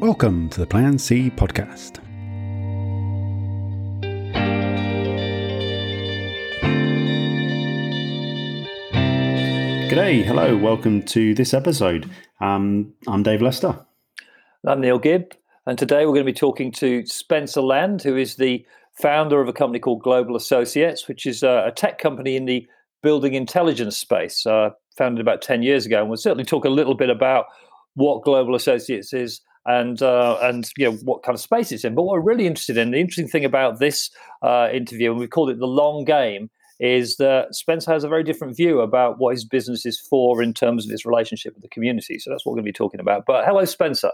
Welcome to the Plan C podcast. G'day, hello, welcome to this episode. Um, I'm Dave Lester. I'm Neil Gibb, and today we're going to be talking to Spencer Land, who is the founder of a company called Global Associates, which is a, tech company in the building intelligence space, uh, founded about 10 years ago. And we'll certainly talk a little bit about what Global Associates is and uh, and you know what kind of space it's in. But what we're really interested in, the interesting thing about this uh, interview, and we've called it the long game, is that Spencer has a very different view about what his business is for in terms of its relationship with the community. So that's what we're going to be talking about. But hello, Spencer.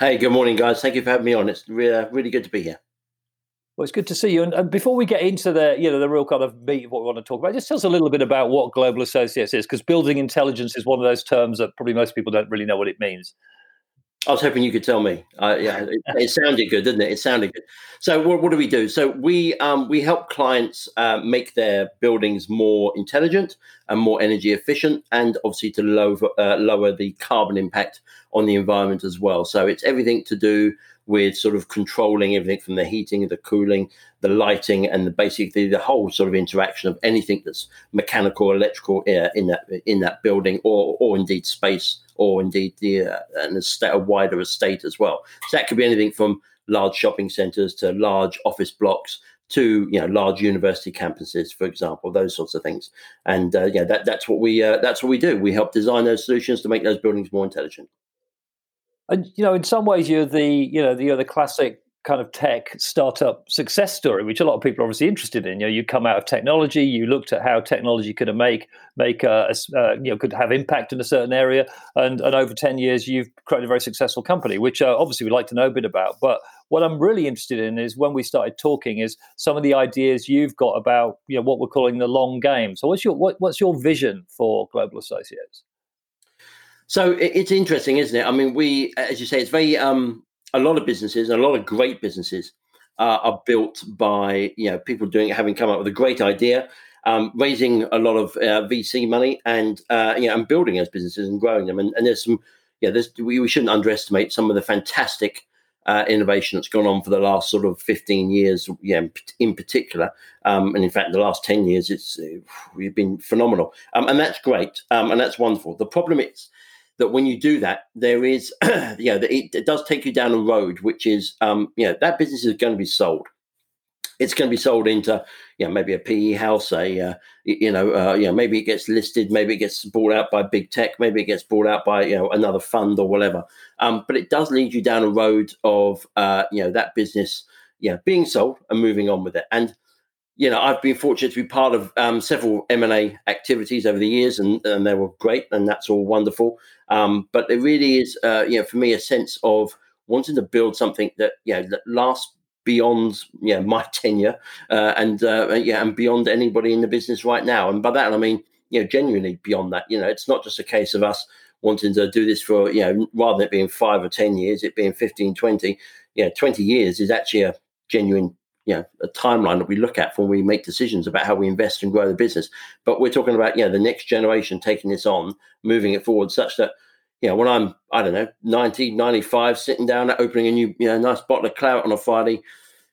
Hey, good morning, guys. Thank you for having me on. It's really, really good to be here. Well, it's good to see you. And, and, before we get into the, you know, the real kind of meat of what we want to talk about, just tell us a little bit about what Global Associates is, because building intelligence is one of those terms that probably most people don't really know what it means. I was hoping you could tell me. Uh, yeah, it, it, sounded good, didn't it? It sounded good. So, what, what do we do? So, we um, we help clients uh, make their buildings more intelligent and more energy efficient, and obviously to lower uh, lower the carbon impact on the environment as well. So, it's everything to do with sort of controlling everything from the heating, the cooling, the lighting, and the basically the whole sort of interaction of anything that's mechanical, electrical uh, in that in that building, or or indeed space, or indeed the uh, a wider estate as well. So that could be anything from large shopping centres to large office blocks to you know large university campuses, for example, those sorts of things. And uh, yeah, that, that's what we uh, that's what we do. We help design those solutions to make those buildings more intelligent. And you know, in some ways, you're the you know you're the classic kind of tech startup success story, which a lot of people are obviously interested in. You know, you come out of technology, you looked at how technology could make make a, a uh, you know could have impact in a certain area, and and over ten years, you've created a very successful company, which uh, obviously we'd like to know a bit about. But what I'm really interested in is when we started talking is some of the ideas you've got about you know what we're calling the long game. So what's your what, what's your vision for Global Associates? So it's interesting, isn't it? I mean, we, as you say, it's very um, a lot of businesses, a lot of great businesses uh, are built by you know people doing having come up with a great idea, um, raising a lot of uh, VC money, and uh, you know, and building those businesses and growing them. And, and there's some, yeah, there's we, we shouldn't underestimate some of the fantastic uh, innovation that's gone on for the last sort of 15 years, yeah, in particular. Um, and in fact, the last 10 years, it's uh, we've been phenomenal. Um, and that's great. Um, and that's wonderful. The problem is that when you do that, there is, you know, it, it, does take you down a road, which is, um, you know, that business is going to be sold. It's going to be sold into, you know, maybe a PE house, a, uh, you know, uh, you know, maybe it gets listed, maybe it gets bought out by big tech, maybe it gets bought out by, you know, another fund or whatever. Um, but it does lead you down a road of, uh, you know, that business, you know, being sold and moving on with it. And you know, I've been fortunate to be part of um, several M and A activities over the years, and, and they were great, and that's all wonderful. Um, but there really is, uh, you know, for me, a sense of wanting to build something that you know that lasts beyond you know, my tenure uh, and uh, yeah, and beyond anybody in the business right now. And by that I mean, you know, genuinely beyond that. You know, it's not just a case of us wanting to do this for you know, rather than it being five or ten years, it being 15, 20, you know, 20 years is actually a genuine you know a timeline that we look at when we make decisions about how we invest and grow the business. But we're talking about you know the next generation taking this on moving it forward such that you know when i'm i don't know 90 95 sitting down opening a new you know nice bottle of claret on a friday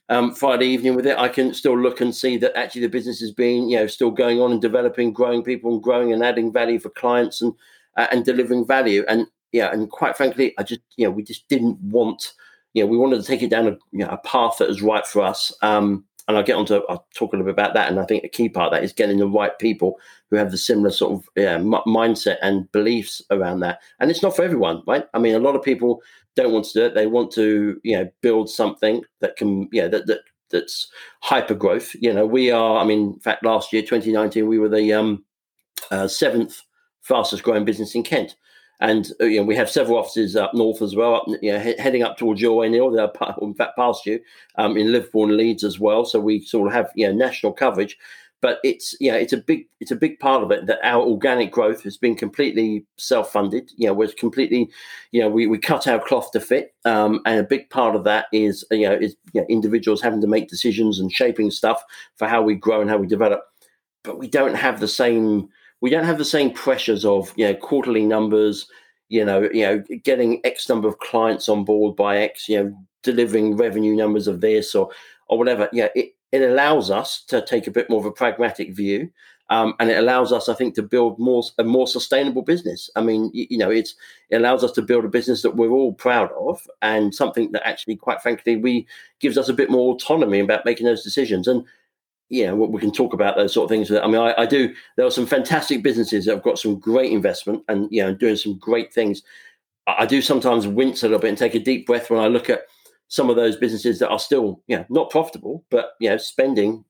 um, friday evening with it i can still look and see that actually the business is being you know still going on and developing growing people and growing and adding value for clients and uh, and delivering value. And yeah and quite frankly i just you know we just didn't want you know, we wanted to take it down a, you know, a path that is right for us. Um, and I'll get onto, I'll talk a little bit about that. And I think a key part of that is getting the right people who have the similar sort of yeah, m- mindset and beliefs around that. And it's not for everyone, right? I mean, a lot of people don't want to do it. They want to, you know, build something that can, yeah, that, that, that's hyper growth. You know, we are, I mean, in fact, last year, 2019, we were the um, uh, seventh fastest growing business in Kent. And uh, you know, we have several offices up north as well, up, you know, he- heading up towards your way, Neil. They're in fact past you um, in Liverpool and Leeds as well. So we sort of have you know national coverage. But it's yeah, it's a big it's a big part of it that our organic growth has been completely self funded. You know, we're completely you know we, we cut our cloth to fit, um, and a big part of that is you know is you know, individuals having to make decisions and shaping stuff for how we grow and how we develop. But we don't have the same we don't have the same pressures of you know quarterly numbers you know, you know, getting X number of clients on board by X, you know, delivering revenue numbers of this or or whatever. Yeah, it, it allows us to take a bit more of a pragmatic view. Um, and it allows us, I think, to build more a more sustainable business. I mean, you, you, know, it's it allows us to build a business that we're all proud of, and something that actually, quite frankly, we gives us a bit more autonomy about making those decisions. And you know, we can talk about those sort of things. I mean, I, I, do. There are some fantastic businesses that have got some great investment and you know doing some great things. I do sometimes wince a little bit and take a deep breath when I look at some of those businesses that are still, you know, not profitable, but you know, spending,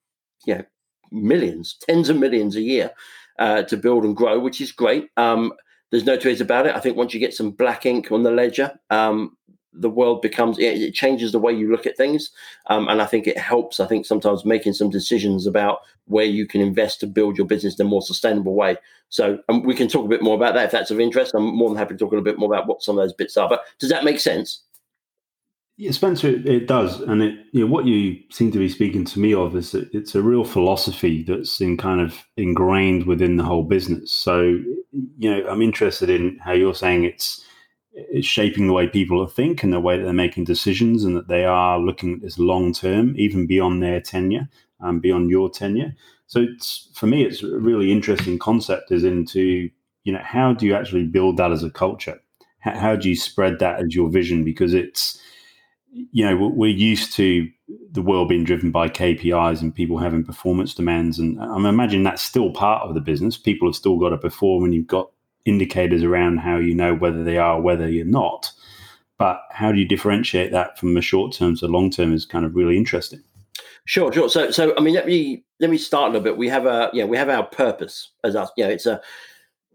you know, millions, tens of millions a year uh, to build and grow, which is great. Um, there's no two ways about it. I think once you get some black ink on the ledger, um, the world becomes it, changes the way you look at things. Um, and i think it helps i think sometimes making some decisions about where you can invest to build your business in a more sustainable way. So um, we can talk a bit more about that if that's of interest. I'm more than happy to talk a little bit more about what some of those bits are but does that make sense? Yeah, Spencer, it, it does, and it you know, what you seem to be speaking to me of is that it's a real philosophy that's in kind of ingrained within the whole business. So, you know, I'm interested in how you're saying it's it's shaping the way people think and the way that they're making decisions and that they are looking at this long term, even beyond their tenure, um, beyond your tenure. So it's for me, it's a really interesting concept is into, you know, how do you actually build that as a culture? How, how do you spread that as your vision? Because it's, you know, we're used to the world being driven by KPIs and people having performance demands. And I'm imagining that's still part of the business. People have still got to perform and you've got indicators around how you know whether they are, whether you're not. But how do you differentiate that from the short term to long term is kind of really interesting. Sure, sure. So, so I mean, let me let me start a little bit. We have a, yeah, we have our purpose as us. Yeah, it's a,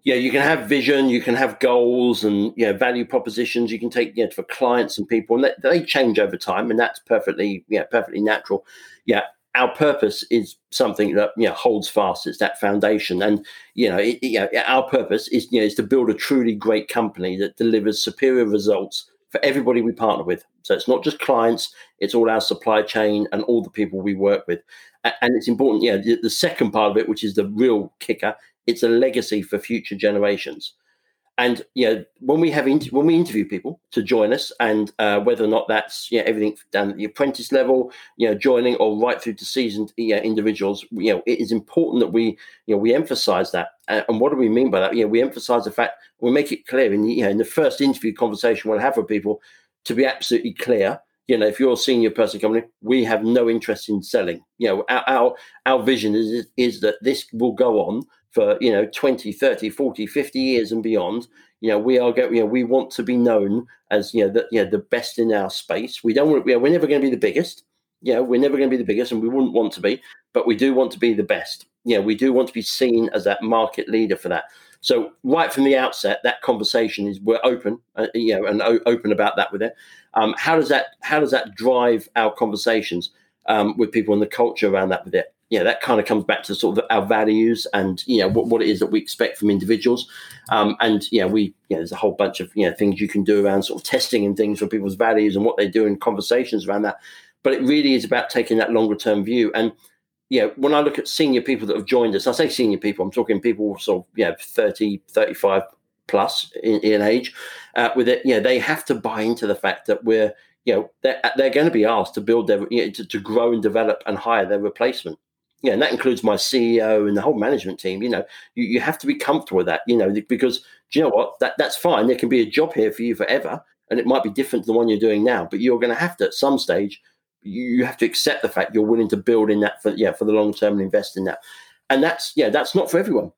yeah, you can have vision, you can have goals, and yeah, value propositions. You can take yeah for clients and people, and they, they change over time, and that's perfectly yeah perfectly natural. Yeah, our purpose is something that you know holds fast. It's that foundation, and you know, it, you know, our purpose is you know is to build a truly great company that delivers superior results for everybody we partner with. So it's not just clients; it's all our supply chain and all the people we work with. And it's important. Yeah, the, the second part of it, which is the real kicker, it's a legacy for future generations. And you know, when we have inter- when we interview people to join us, and uh, whether or not that's you know, everything down at the apprentice level, you know, joining or right through to seasoned you know, individuals, you know, it is important that we you know we emphasize that. Uh, and what do we mean by that? You know, we emphasize the fact we make it clear in the, you know in the first interview conversation we'll have with people to be absolutely clear you know, if you're a senior person company, we have no interest in selling. You know, our our, our vision is is that this will go on for you know 20 30 40 50 years and beyond. You know we are going you know we want to be known as you know the, you know, the best in our space. We don't want you know, we're never going to be the biggest. You know we're never going to be the biggest and we wouldn't want to be but we do want to be the best. You know we do want to be seen as that market leader for that. So right from the outset that conversation is we're open uh, you know and o- open about that with it. Um, how does that how does that drive our conversations um, with people and the culture around that with it you know, that kind of comes back to sort of our values and you know what, what it is that we expect from individuals. Um, and you know, we you know, there's a whole bunch of you know things you can do around sort of testing and things for people's values and what they do in conversations around that. But it really is about taking that longer term view. And yeah, when I look at senior people that have joined us, I say senior people, I'm talking people sort of you know 30, 35 plus in, in age uh, with it. Yeah, they have to buy into the fact that we're you know they're, they're going to be asked to build their you know, to, to grow and develop and hire their replacement yeah, and that includes my CEO and the whole management team. You know, you, you have to be comfortable with that, you know, because you know what? That that's fine. There can be a job here for you forever, and it might be different to the one you're doing now. But you're going to have to at some stage, you, you have to accept the fact you're willing to build in that for yeah for the long term and invest in that. And that's yeah, that's not for everyone.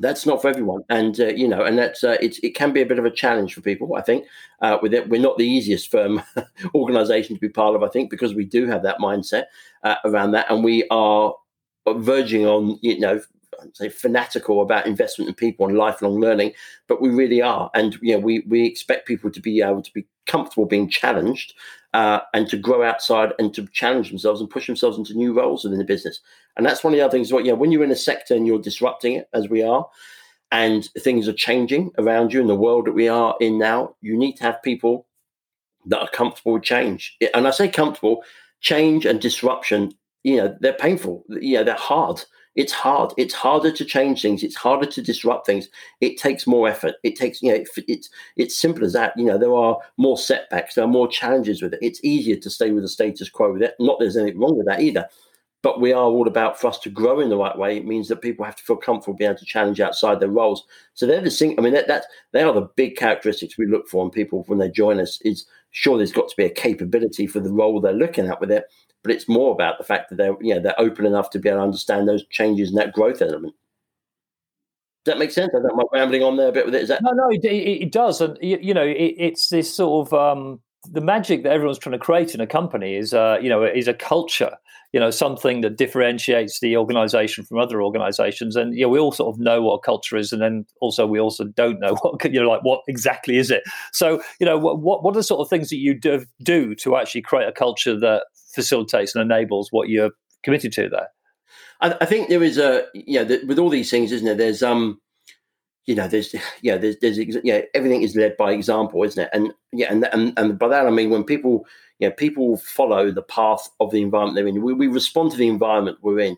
That's not for everyone, and uh, you know, and that's uh, it. It can be a bit of a challenge for people. I think uh, with it, we're not the easiest firm organization to be part of. I think because we do have that mindset uh, around that, and we are verging on, you know, say fanatical about investment in people and lifelong learning, but we really are. And you know, we we expect people to be able to be comfortable being challenged uh, and to grow outside and to challenge themselves and push themselves into new roles within the business. And that's one of the other things. What you know, when you're in a sector and you're disrupting it, as we are, and things are changing around you in the world that we are in now, you need to have people that are comfortable with change. And I say comfortable, change and disruption you know they're painful you know they're hard it's hard. It's harder to change things. It's harder to disrupt things. It takes more effort. It takes, you know, it, it's it's simple as that. You know, there are more setbacks. There are more challenges with it. It's easier to stay with the status quo with it. Not there's anything wrong with that either. But we are all about for us to grow in the right way. It means that people have to feel comfortable being able to challenge outside their roles. So they're the thing. I mean, that, that they are the big characteristics we look for in people when they join us. Is sure there's got to be a capability for the role they're looking at with it, but it's more about the fact that they're you know they're open enough to be able to understand those changes and that growth element. Does that make sense? I don't mind rambling on there a bit with it. Is that no, no, it, it does, and you, you know, it, it's this sort of um, the magic that everyone's trying to create in a company is, uh, you know, is a culture. You know, something that differentiates the organization from other organizations, and you know, we all sort of know what a culture is, and then also we also don't know what you know, like what exactly is it. So, you know, what what are the sort of things that you do, do to actually create a culture that facilitates and enables what you're committed to there? I, I think there is a yeah, the, with all these things, isn't there? There's um, you know, there's yeah, there's there's yeah, everything is led by example, isn't it? And yeah, and and and by that I mean when people yeah, people follow the path of the environment they're in. We, we respond to the environment we're in.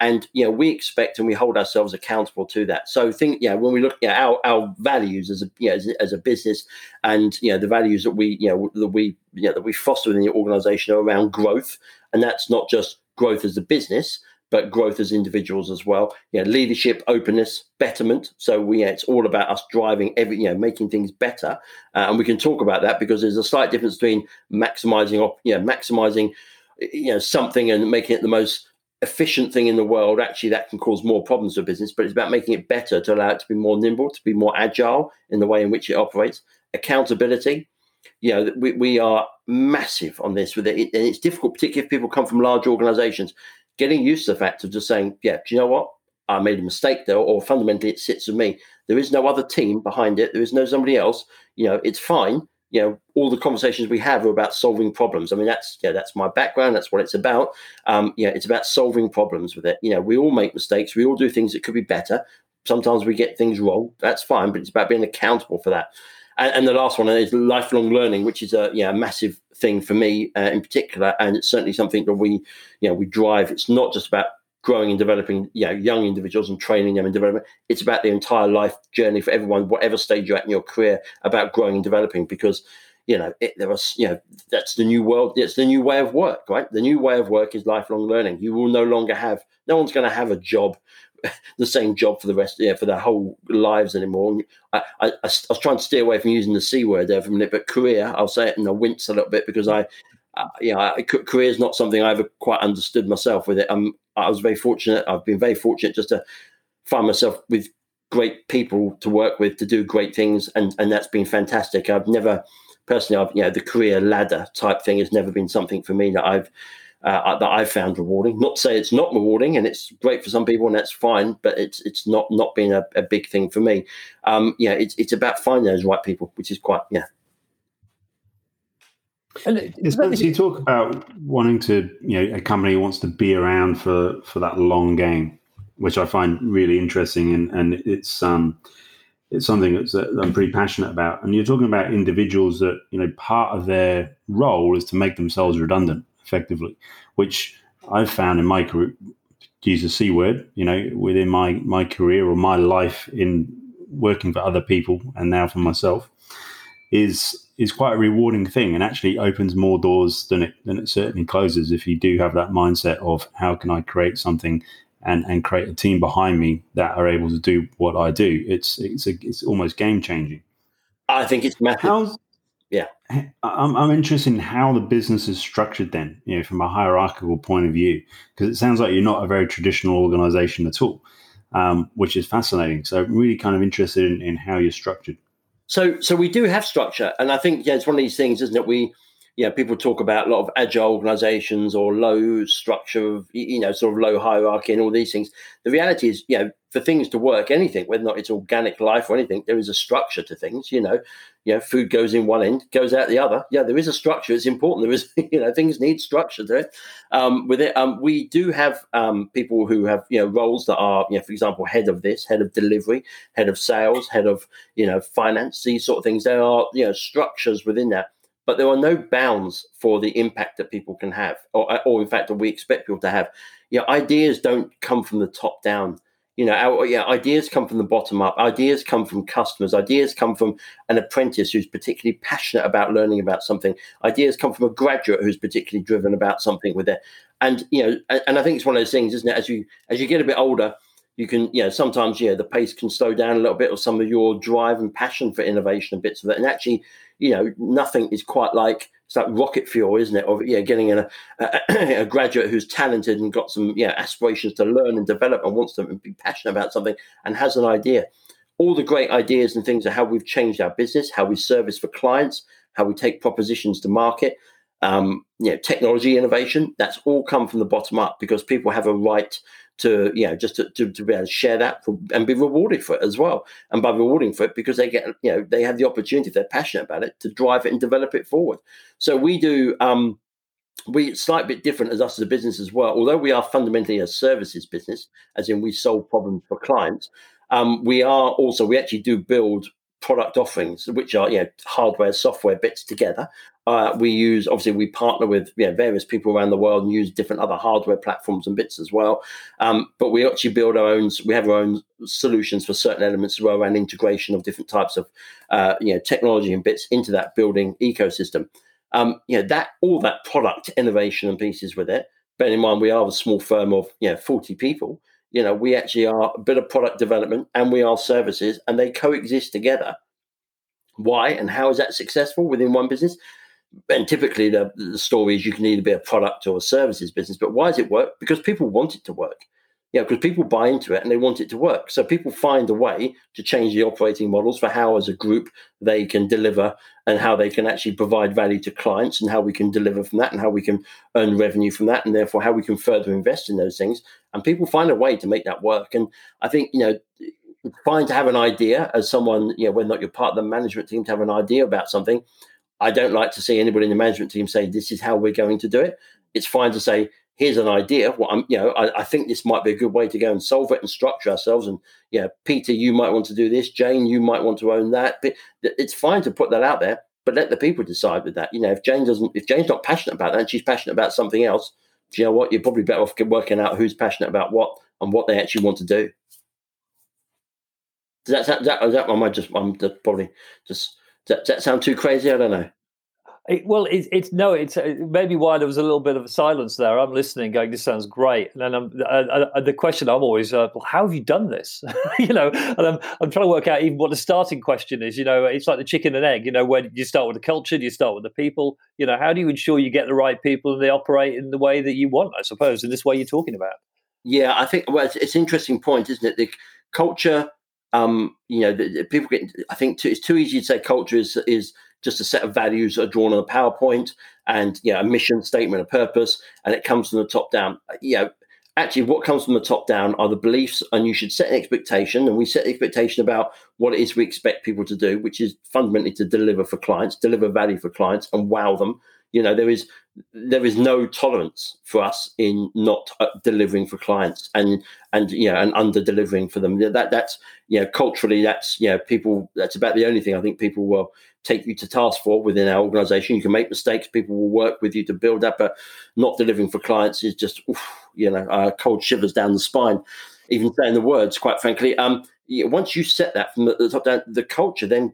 And you know we expect and we hold ourselves accountable to that. So think yeah when we look at you know, our, our values as a you know, as, as, a business and you know the values that we you know that we you know, that we foster within the organization are around growth. And that's not just growth as a business but growth as individuals as well. Know leadership openness betterment. So we yeah, it's all about us driving every you know making things better. Uh, and we can talk about that because there's a slight difference between maximizing you know maximizing you know something and making it the most efficient thing in the world, actually that can cause more problems for business, but it's about making it better to allow it to be more nimble, to be more agile in the way in which it operates. Accountability, you know, we, we are massive on this with it, and it's difficult, particularly if people come from large organizations, getting used to the fact of just saying, yeah, do you know what? I made a mistake there, or fundamentally it sits with me. There is no other team behind it. There is no somebody else. You know, it's fine. You know all the conversations we have are about solving problems. I mean that's yeah that's my background. That's what it's about. Um yeah it's about solving problems with it. You know we all make mistakes. We all do things that could be better. Sometimes we get things wrong. That's fine but it's about being accountable for that. And, and the last one is lifelong learning which is a yeah massive thing for me uh, in particular and it's certainly something that we you know we drive. It's not just about growing and developing you know, young individuals and training them in development. It's about the entire life journey for everyone, whatever stage you're at in your career, about growing and developing because you know it, there was you know that's the new world it's the new way of work right? The new way of work is lifelong learning. You will no longer have no one's going to have a job the same job for the rest yeah for their whole lives anymore I, I, I, was trying to steer away from using the c word there for a minute but career i'll say it and i wince a little bit because i uh, you know, career is not something I ever quite understood myself with it. I'm, I was very fortunate. I've been very fortunate just to find myself with great people to work with to do great things, and and that's been fantastic. I've never personally, I've you know, the career ladder type thing has never been something for me that I've uh, that I've found rewarding. Not to say it's not rewarding, and it's great for some people, and that's fine. But it's it's not not been a, a big thing for me. Um, yeah, it's it's about finding those right people, which is quite yeah and Spencer, you talk about wanting to, you know, a company wants to be around for for that long game, which I find really interesting, and and it's um it's something that's, that I'm pretty passionate about. And you're talking about individuals that you know part of their role is to make themselves redundant, effectively, which I've found in my career. Use the c word, you know, within my my career or my life in working for other people and now for myself, is is quite a rewarding thing and actually opens more doors than it than it certainly closes if you do have that mindset of how can I create something and and create a team behind me that are able to do what I do. It's it's a, it's almost game changing. I think it's massive. How's, yeah, I'm I'm interested in how the business is structured. Then, you know, from a hierarchical point of view, because it sounds like you're not a very traditional organization at all, um, which is fascinating. So, I'm really kind of interested in, in how you're structured. So, so we do have structure, and I think yeah, it's one of these things, isn't it? We, yeah, people talk about a lot of agile organizations or low structure of, you know, sort of low hierarchy and all these things. The reality is, you know, for things to work, anything, whether or not it's organic life or anything, there is a structure to things. You know, you know, food goes in one end, goes out the other. Yeah, there is a structure. It's important. There is, you know, things need structure to it. Um, with it, um, we do have um, people who have, you know, roles that are, you know, for example, head of this, head of delivery, head of sales, head of, you know, finance, these sort of things. There are, you know, structures within that but there are no bounds for the impact that people can have, or, uh, or in fact, that we expect people to have. know, ideas don't come from the top down. You know, our, yeah, ideas come from the bottom up. Ideas come from customers. Ideas come from an apprentice who's particularly passionate about learning about something. Ideas come from a graduate who's particularly driven about something with it. And you know, and I think it's one of those things, isn't it? As you as you get a bit older, you can, you know, sometimes, yeah, the pace can slow down a little bit, or some of your drive and passion for innovation and bits of it. And actually, you know, nothing is quite like it's like rocket fuel, isn't it? Or yeah, getting a, a, a graduate who's talented and got some yeah aspirations to learn and develop and wants to be passionate about something and has an idea. All the great ideas and things are how we've changed our business, how we service for clients, how we take propositions to market. Um, you know, technology innovation, that's all come from the bottom up because people have a right to you know just to, to, to, be able to share that for, and be rewarded for it as well and by rewarding for it because they get you know they have the opportunity if they're passionate about it to drive it and develop it forward so we do um we slightly bit different as us as a business as well although we are fundamentally a services business as in we solve problems for clients um, we are also we actually do build product offerings, which are you know hardware, software bits together. Uh, we use obviously we partner with know, various people around the world and use different other hardware platforms and bits as well. Um, but we actually build our own. We have our own solutions for certain elements as well around integration of different types of uh, you know technology and bits into that building ecosystem. Um, you know that all that product innovation and pieces with it. Bear in mind we are a small firm of you know forty people you know, we actually are a bit of product development and we are services and they coexist together. Why and how is that successful within one business? And typically the, the story is you can either be a product or a services business, but why does it work? Because people want it to work you know, because people buy into it and they want it to work. So people find a way to change the operating models for how, as a group, they can deliver and how they can actually provide value to clients and how we can deliver from that and how we can earn revenue from that and therefore how we can further invest in those things. And people find a way to make that work. And I think, you know, fine to have an idea as someone, you know, when not you're part of the management team to have an idea about something. I don't like to see anybody in the management team say, this is how we're going to do it. It's fine to say, here's an idea. What I'm, you know, I, I, think this might be a good way to go and solve it and structure ourselves. And yeah, Peter, you might want to do this. Jane, you might want to own that. But it's fine to put that out there, but let the people decide with that. You know, if Jane doesn't, if Jane's not passionate about that, and she's passionate about something else, Do you know what? You're probably better off working out who's passionate about what and what they actually want to do. Does that, that, that, that am I just, I'm just probably just, does that, does that sound too crazy? I don't know. It, well, it, it's no, it's uh, maybe why there was a little bit of a silence there. I'm listening, going, "This sounds great," and then I'm, uh, uh, the question I'm always, uh, "Well, how have you done this?" you know, and I'm, I'm trying to work out even what the starting question is. You know, it's like the chicken and egg. You know, where do you start with the culture? Do you start with the people? You know, how do you ensure you get the right people and they operate in the way that you want? I suppose in this way you're talking about. Yeah, I think well, it's, it's an interesting point, isn't it? The culture. Um, you know, the, the people get. I think too, it's too easy to say culture is is just a set of values that are drawn on a PowerPoint and yeah, a mission statement, a purpose, and it comes from the top down. Uh, you know, actually, what comes from the top down are the beliefs, and you should set an expectation. And we set the expectation about what it is we expect people to do, which is fundamentally to deliver for clients, deliver value for clients, and wow them. You know, there is there is no tolerance for us in not uh, delivering for clients and and you know and under delivering for them. That that's you know culturally that's you know people that's about the only thing I think people will take you to task for within our organization. You can make mistakes. People will work with you to build up, but not delivering for clients is just, oof, you know, uh, cold shivers down the spine. Even saying the words, quite frankly. Um, once you set that from the top down, the culture then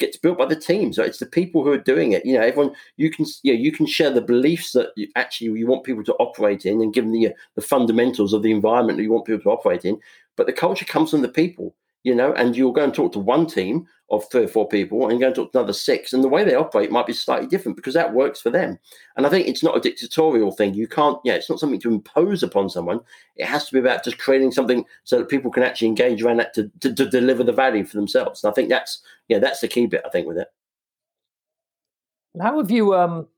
gets built by the team. So it's the people who are doing it. You know, everyone you can you know, you can share the beliefs that you actually you want people to operate in, and give them the the fundamentals of the environment that you want people to operate in. But the culture comes from the people you know, and you'll go and talk to one team of three or four people and go and talk to another six. And the way they operate might be slightly different because that works for them. And I think it's not a dictatorial thing. You can't, yeah, it's not something to impose upon someone. It has to be about just creating something so that people can actually engage around that to, to, to deliver the value for themselves. And I think that's, yeah, that's the key bit, I think, with it. How have you um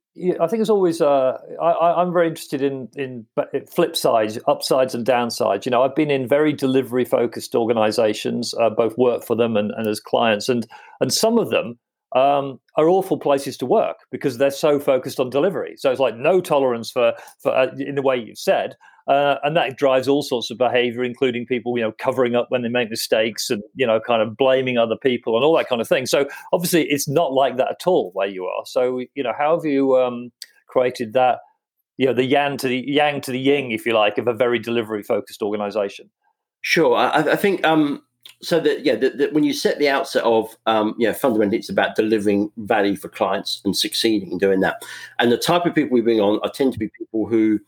I think it's always. Uh, I, am very interested in in flip sides, upsides and downsides. You know, I've been in very delivery focused organisations, uh, both work for them and, and as clients, and and some of them um, are awful places to work because they're so focused on delivery. So it's like no tolerance for for uh, in the way you've said, uh, and that drives all sorts of behavior, including people, you know, covering up when they make mistakes and, you know, kind of blaming other people and all that kind of thing. So obviously it's not like that at all where you are. So, you know, how have you um, created that, you know the yang to the yang to the yin, if you like, of a very delivery focused organization? Sure, I, I think um, so. That yeah, that when you set the outset of um, you know, fundamentally, it's about delivering value for clients and succeeding in doing that. And the type of people we bring on are tend to be people who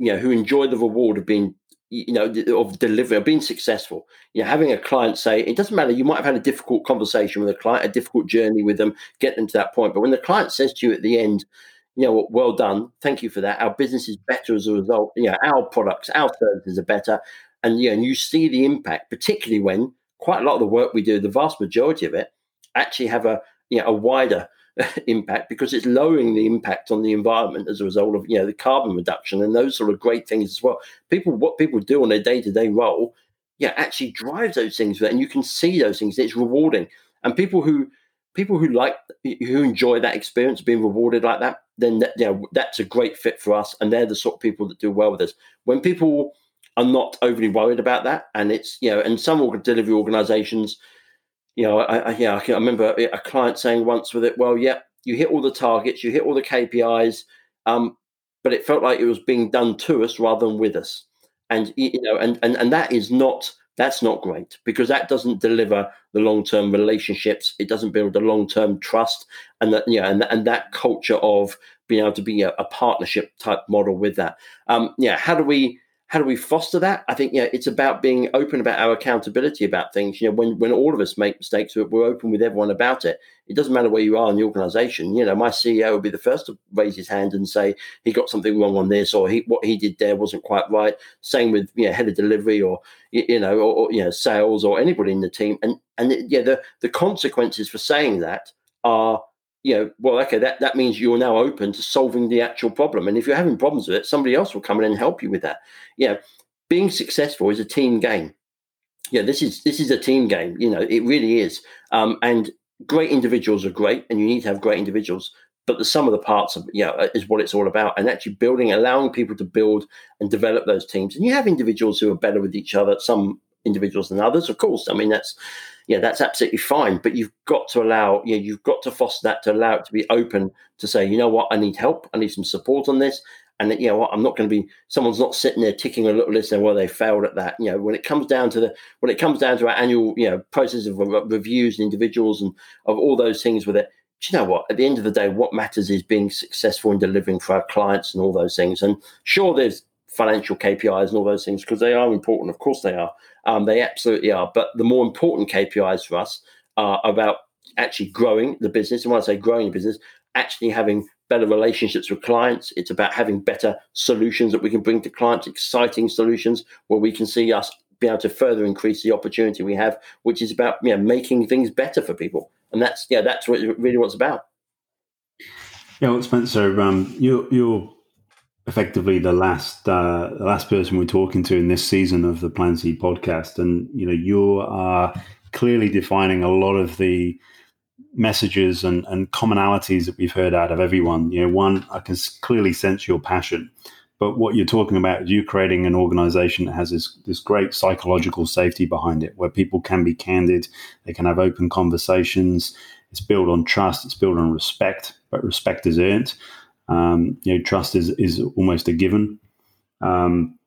you know who enjoy the reward of being you know of delivery of being successful. You know having a client say it doesn't matter you might have had a difficult conversation with a client a difficult journey with them get them to that point. But when the client says to you at the end you know well done thank you for that our business is better as a result you know our products our services are better and you know and you see the impact particularly when quite a lot of the work we do the vast majority of it actually have a you know a wider impact because it's lowering the impact on the environment as a result of you know the carbon reduction and those sort of great things as well. People, what people do on their day to day role, yeah, actually drives those things, and you can see those things. It's rewarding, and people who people who like who enjoy that experience being rewarded like that, then that, know, that's a great fit for us, and they're the sort of people that do well with us. When people are not overly worried about that, and it's you know, and some delivery organisations you know, I, I, yeah, I, can, I remember a client saying once with it, well, yeah, you hit all the targets, you hit all the KPIs, um, but it felt like it was being done to us rather than with us. And you know, and and and that is not that's not great because that doesn't deliver the long term relationships. It doesn't build a long term trust, and that yeah, and and that culture of being able to be a, a partnership type model with that. Um, yeah, how do we how do we foster that? I think yeah, it's about being open about our accountability about things. You know, when when all of us make mistakes, we're open with everyone about it. It doesn't matter where you are in the organization. You know, my CEO would be the first to raise his hand and say he got something wrong on this, or he what he did there wasn't quite right. Same with you know head of delivery, or you know, or, or you know sales, or anybody in the team. And and yeah, the the consequences for saying that are you know, well, okay, that, that means you're now open to solving the actual problem. And if you're having problems with it, somebody else will come in and help you with that. You know, being successful is a team game. Yeah, this is this is a team game. You know, it really is. Um, and great individuals are great, and you need to have great individuals. But the sum of the parts, of, you know, is what it's all about. And actually building, allowing people to build and develop those teams. And you have individuals who are better with each other. Some individuals than others, of course. I mean, that's yeah, that's absolutely fine. But you've got to allow, know, you've got to foster that to allow it to be open to say, you know what, I need help, I need some support on this. And that, you know what, I'm not going to be someone's not sitting there ticking a little list and well, they failed at that. You know, when it comes down to the when it comes down to our annual, you know, process of reviews and individuals and of all those things with it, do you know what? At the end of the day, what matters is being successful in delivering for our clients and all those things. And sure, there's financial KPIs and all those things because they are important. Of course, they are. Um, they absolutely are. But the more important KPIs for us are about actually growing the business. And when I say growing the business, actually having better relationships with clients. It's about having better solutions that we can bring to clients, exciting solutions where we can see us be able to further increase the opportunity we have, which is about you know, making things better for people. And that's yeah, that's what really what it's about. Yeah, well, Spencer, um, you, you're effectively the last uh, the last person we're talking to in this season of the Plan C podcast, and you know you are clearly defining a lot of the messages and, and commonalities that we've heard out of everyone. You know, one I can clearly sense your passion, but what you're talking about is you creating an organization that has this this great psychological safety behind it, where people can be candid, they can have open conversations. It's built on trust. It's built on respect, but respect is earned. Um, you know, trust is is almost a given. Um,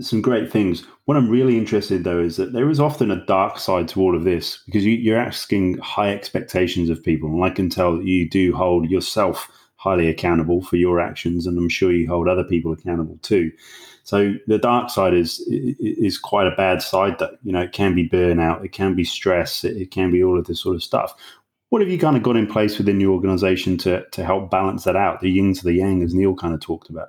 some great things. What I'm really interested though is that there is often a dark side to all of this because you, are asking high expectations of people, and I can tell that you do hold yourself highly accountable for your actions, and I'm sure you hold other people accountable too. So the dark side is is quite a bad side. That you know, it can be burnout, it can be stress, it, it can be all of this sort of stuff. What have you kind of got in place within your organization to to help balance that out, the yin to the yang, as Neil kind of talked about?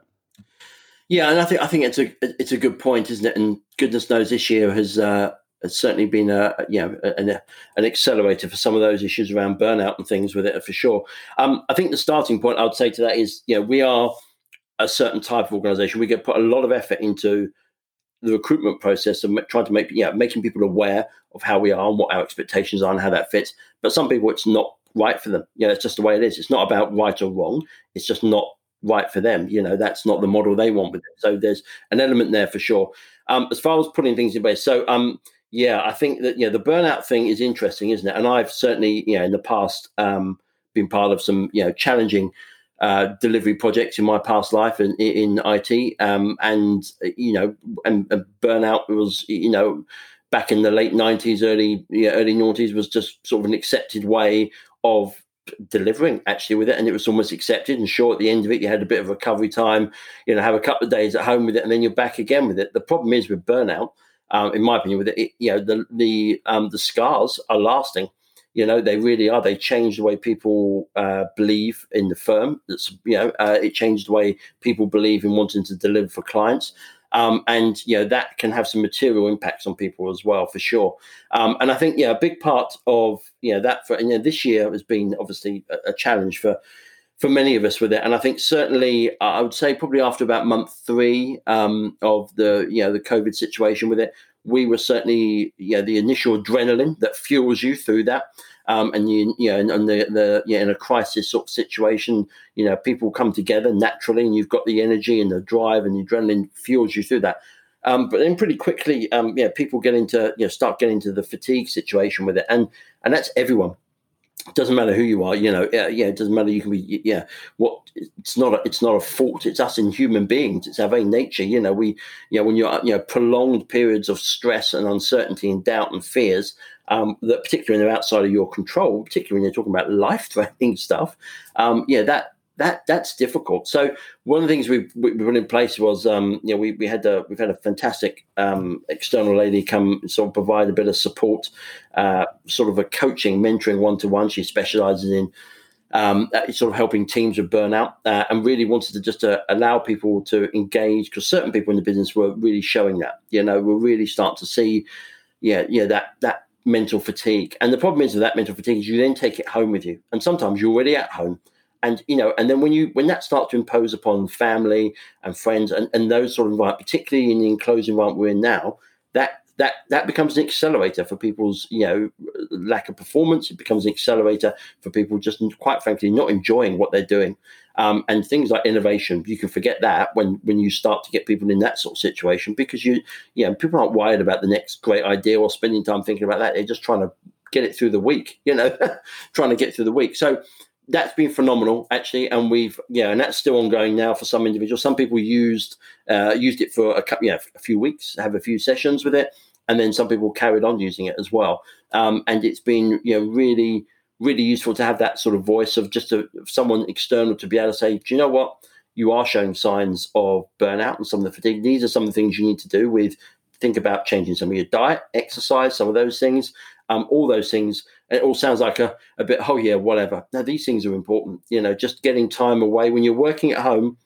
Yeah, and I think I think it's a it's a good point, isn't it? And goodness knows this year has uh, has certainly been a you know an, an accelerator for some of those issues around burnout and things with it for sure. Um, I think the starting point I would say to that is you know we are a certain type of organization. We get put a lot of effort into the recruitment process and trying to make yeah making people aware of how we are and what our expectations are and how that fits. But some people, it's not right for them. Yeah, it's just the way it is. It's not about right or wrong. It's just not right for them. You know, that's not the model they want with it. So there's an element there for sure. Um, as far as putting things in place, so um, yeah, I think that you know the burnout thing is interesting, isn't it? And I've certainly you know in the past um, been part of some you know challenging uh, delivery projects in my past life in, in IT, um, and you know, and, and, burnout was you know back in the late nineties, early yeah, early noughties was just sort of an accepted way of delivering actually with it and it was almost accepted and sure at the end of it you had a bit of recovery time you know have a couple of days at home with it and then you're back again with it. The problem is with burnout um, in my opinion with it, it you know the the um, the scars are lasting you know, they really are. They change the way people uh, believe in the firm. That's you know, uh, it changed the way people believe in wanting to deliver for clients. Um, and you know that can have some material impacts on people as well, for sure. Um, and I think yeah, a big part of you know that for you know this year has been obviously a, a challenge for for many of us with it. And I think certainly I would say probably after about month three um, of the you know the COVID situation with it, we were certainly yeah the initial adrenaline that fuels you through that. Um, and you, you know, and, the, the yeah, in a crisis sort of situation, you know, people come together naturally, and you've got the energy and the drive and the adrenaline fuels you through that. Um, but then pretty quickly, um, yeah, people get into you know start getting into the fatigue situation with it, and and that's everyone doesn't matter who you are you know yeah, yeah it doesn't matter you can be yeah. What it's not a, it's not a fault it's us in human beings it's our very nature you know we you know when you're you know prolonged periods of stress and uncertainty and doubt and fears um, that particularly when they're outside of your control particularly when you're talking about life threatening stuff um, yeah that that that's difficult. So one of the things we we put in place was um, you know we, we had a we've had a fantastic um, external lady come sort of provide a bit of support, uh, sort of a coaching, mentoring one to one. She specialises in um, uh, sort of helping teams with burnout uh, and really wanted to just uh, allow people to engage because certain people in the business were really showing that you know we're really starting to see yeah yeah that that mental fatigue and the problem is with that mental fatigue is you then take it home with you and sometimes you're already at home and you know and then when you when that starts to impose upon family and friends and, and those sort of environment particularly in the enclosed environment we're in now that that that becomes an accelerator for people's you know lack of performance. It becomes an accelerator for people just quite frankly not enjoying what they're doing. Um, and things like innovation you can forget that when when you start to get people in that sort of situation because you you know people aren't wired about the next great idea or spending time thinking about that. They're just trying to get it through the week you know trying to get through the week. So that's been phenomenal actually and we've yeah and that's still ongoing now for some individuals. Some people used uh, used it for a couple yeah a few weeks have a few sessions with it and then some people carried on using it as well. Um, and it's been you know really really useful to have that sort of voice of just a, someone external to be able to say do you know what? You are showing signs of burnout and some of the fatigue. These are some of the things you need to do with think about changing some of your diet exercise some of those things. Um, all those things it all sounds like a, a bit oh yeah whatever. Now these things are important you know just getting time away. When you're working at home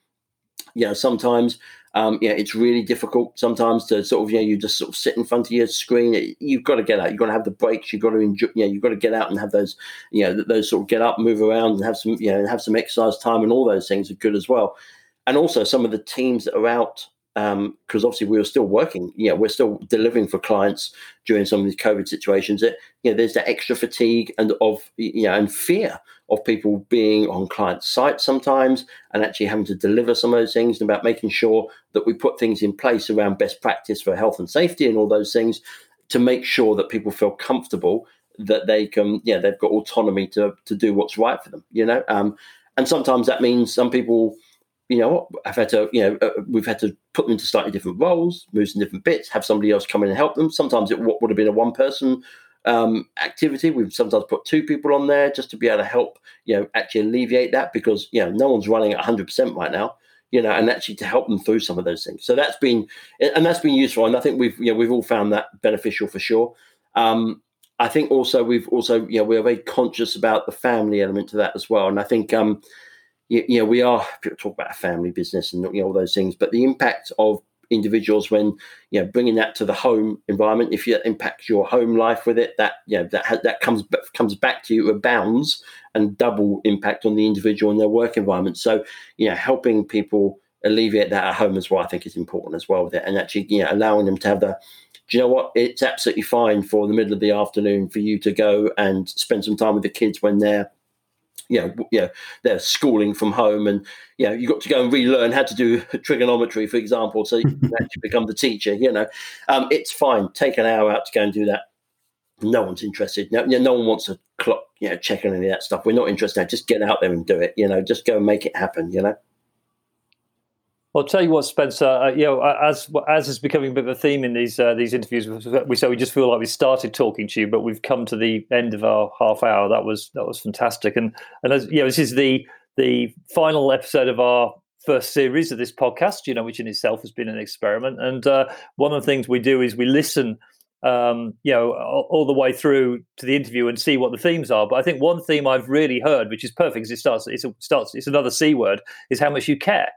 you know sometimes um, yeah it's really difficult sometimes to sort of you know you just sort of sit in front of your screen. You've got to get out. You've got to have the breaks. You've got to enjoy you know you've got to get out and have those you know those sort of get up move around and have some you know have some exercise time and all those things are good as well. And also some of the teams that are out because um, obviously we were still working. Yeah, we're still delivering for clients during some of these COVID situations. That you know, there's that extra fatigue and of you know and fear of people being on client site sometimes and actually having to deliver some of those things and about making sure that we put things in place around best practice for health and safety and all those things to make sure that people feel comfortable that they can yeah they've got autonomy to to do what's right for them you know um, and sometimes that means some people you know, I've had to, you know, uh, we've had to put them into slightly different roles, move some different bits, have somebody else come in and help them. Sometimes it would have been a one person um, activity. We've sometimes put two people on there just to be able to help, you know, actually alleviate that because, you know, no one's running at 100% right now, you know, and actually to help them through some of those things. So that's been, and that's been useful. And I think we've, you know, we've all found that beneficial for sure. Um, I think also we've also, you know, we're very conscious about the family element to that as well. And I think, um, you, you know, we are people talk about a family business and you know all those things, but the impact of individuals when you know bringing that to the home environment if you impact your home life with it that you know that that comes comes back to you abounds and double impact on the individual and their work environment. So you know helping people alleviate that at home as well i think is important as well with it and actually you know allowing them to have the do you know what? It's absolutely fine for the middle of the afternoon for you to go and spend some time with the kids when they're you know, you know, they're schooling from home, and you know, you got to go and relearn how to do trigonometry, for example, so you can actually become the teacher. You know, um, it's fine. Take an hour out to go and do that. No one's interested. No, no one wants a clock you know check on any of that stuff. We're not interested. Just get out there and do it. You know, just go and make it happen. You know. I'll tell you what, Spencer. Uh, you know, as as is becoming a bit of a theme in these uh, these interviews, we say we just feel like we started talking to you, but we've come to the end of our half hour. That was that was fantastic, and and as you know, this is the the final episode of our first series of this podcast. You know, which in itself has been an experiment. And uh, one of the things we do is we listen um, you know, all, all, the way through to the interview and see what the themes are. But I think one theme I've really heard, which is perfect, because it starts, it starts, it's another c word, is how much you care.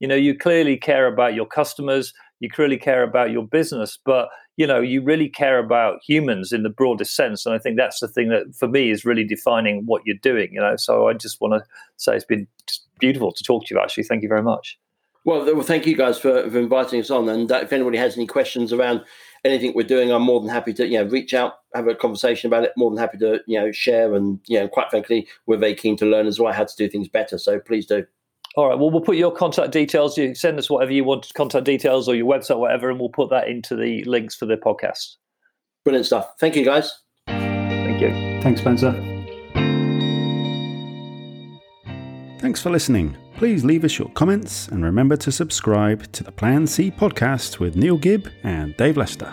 You know, you clearly care about your customers, you clearly care about your business, but you know, you really care about humans in the broadest sense. And I think that's the thing that for me is really defining what you're doing. You know, so I just want to say it's been beautiful to talk to you. Actually, thank you very much. Well, well, thank you guys for, for inviting us on. And uh, if anybody has any questions around anything we're doing, I'm more than happy to you know reach out, have a conversation about it. More than happy to you know share, and you know, quite frankly, we're very keen to learn as well how to do things better. So please do. All right. Well, we'll put your contact details. You send us whatever you want, contact details or your website, whatever, and we'll put that into the links for the podcast. Brilliant stuff. Thank you, guys. Thank you. Thanks, Spencer. Thanks for listening. Please leave us your comments and remember to subscribe to the Plan C podcast with Neil Gibb and Dave Lester.